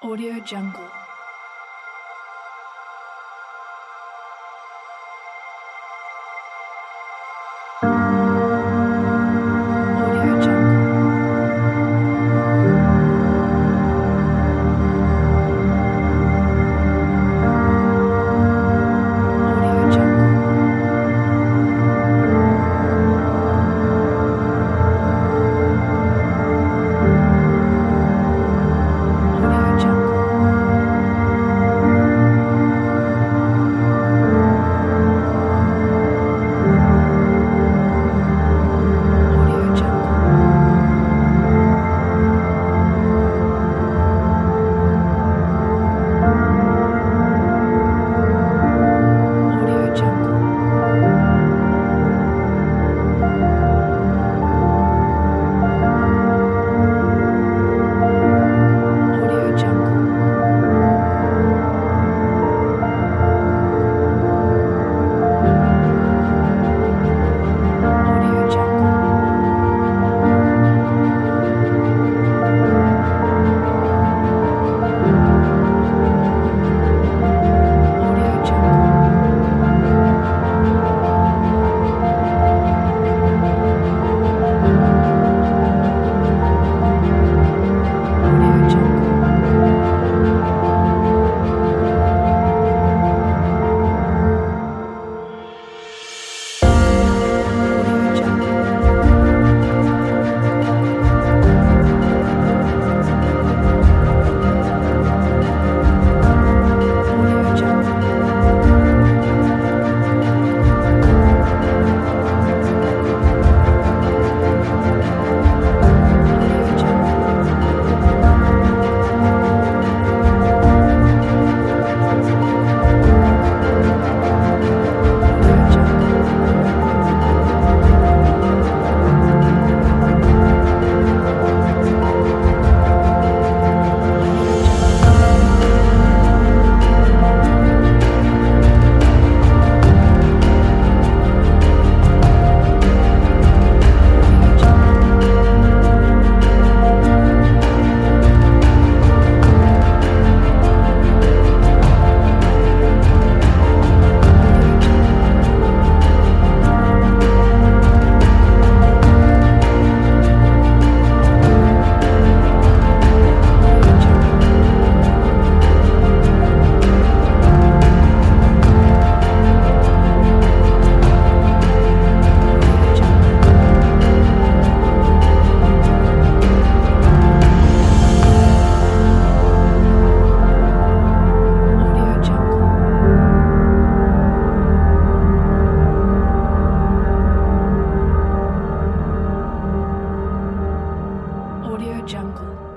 Audio Jungle Audio Jungle.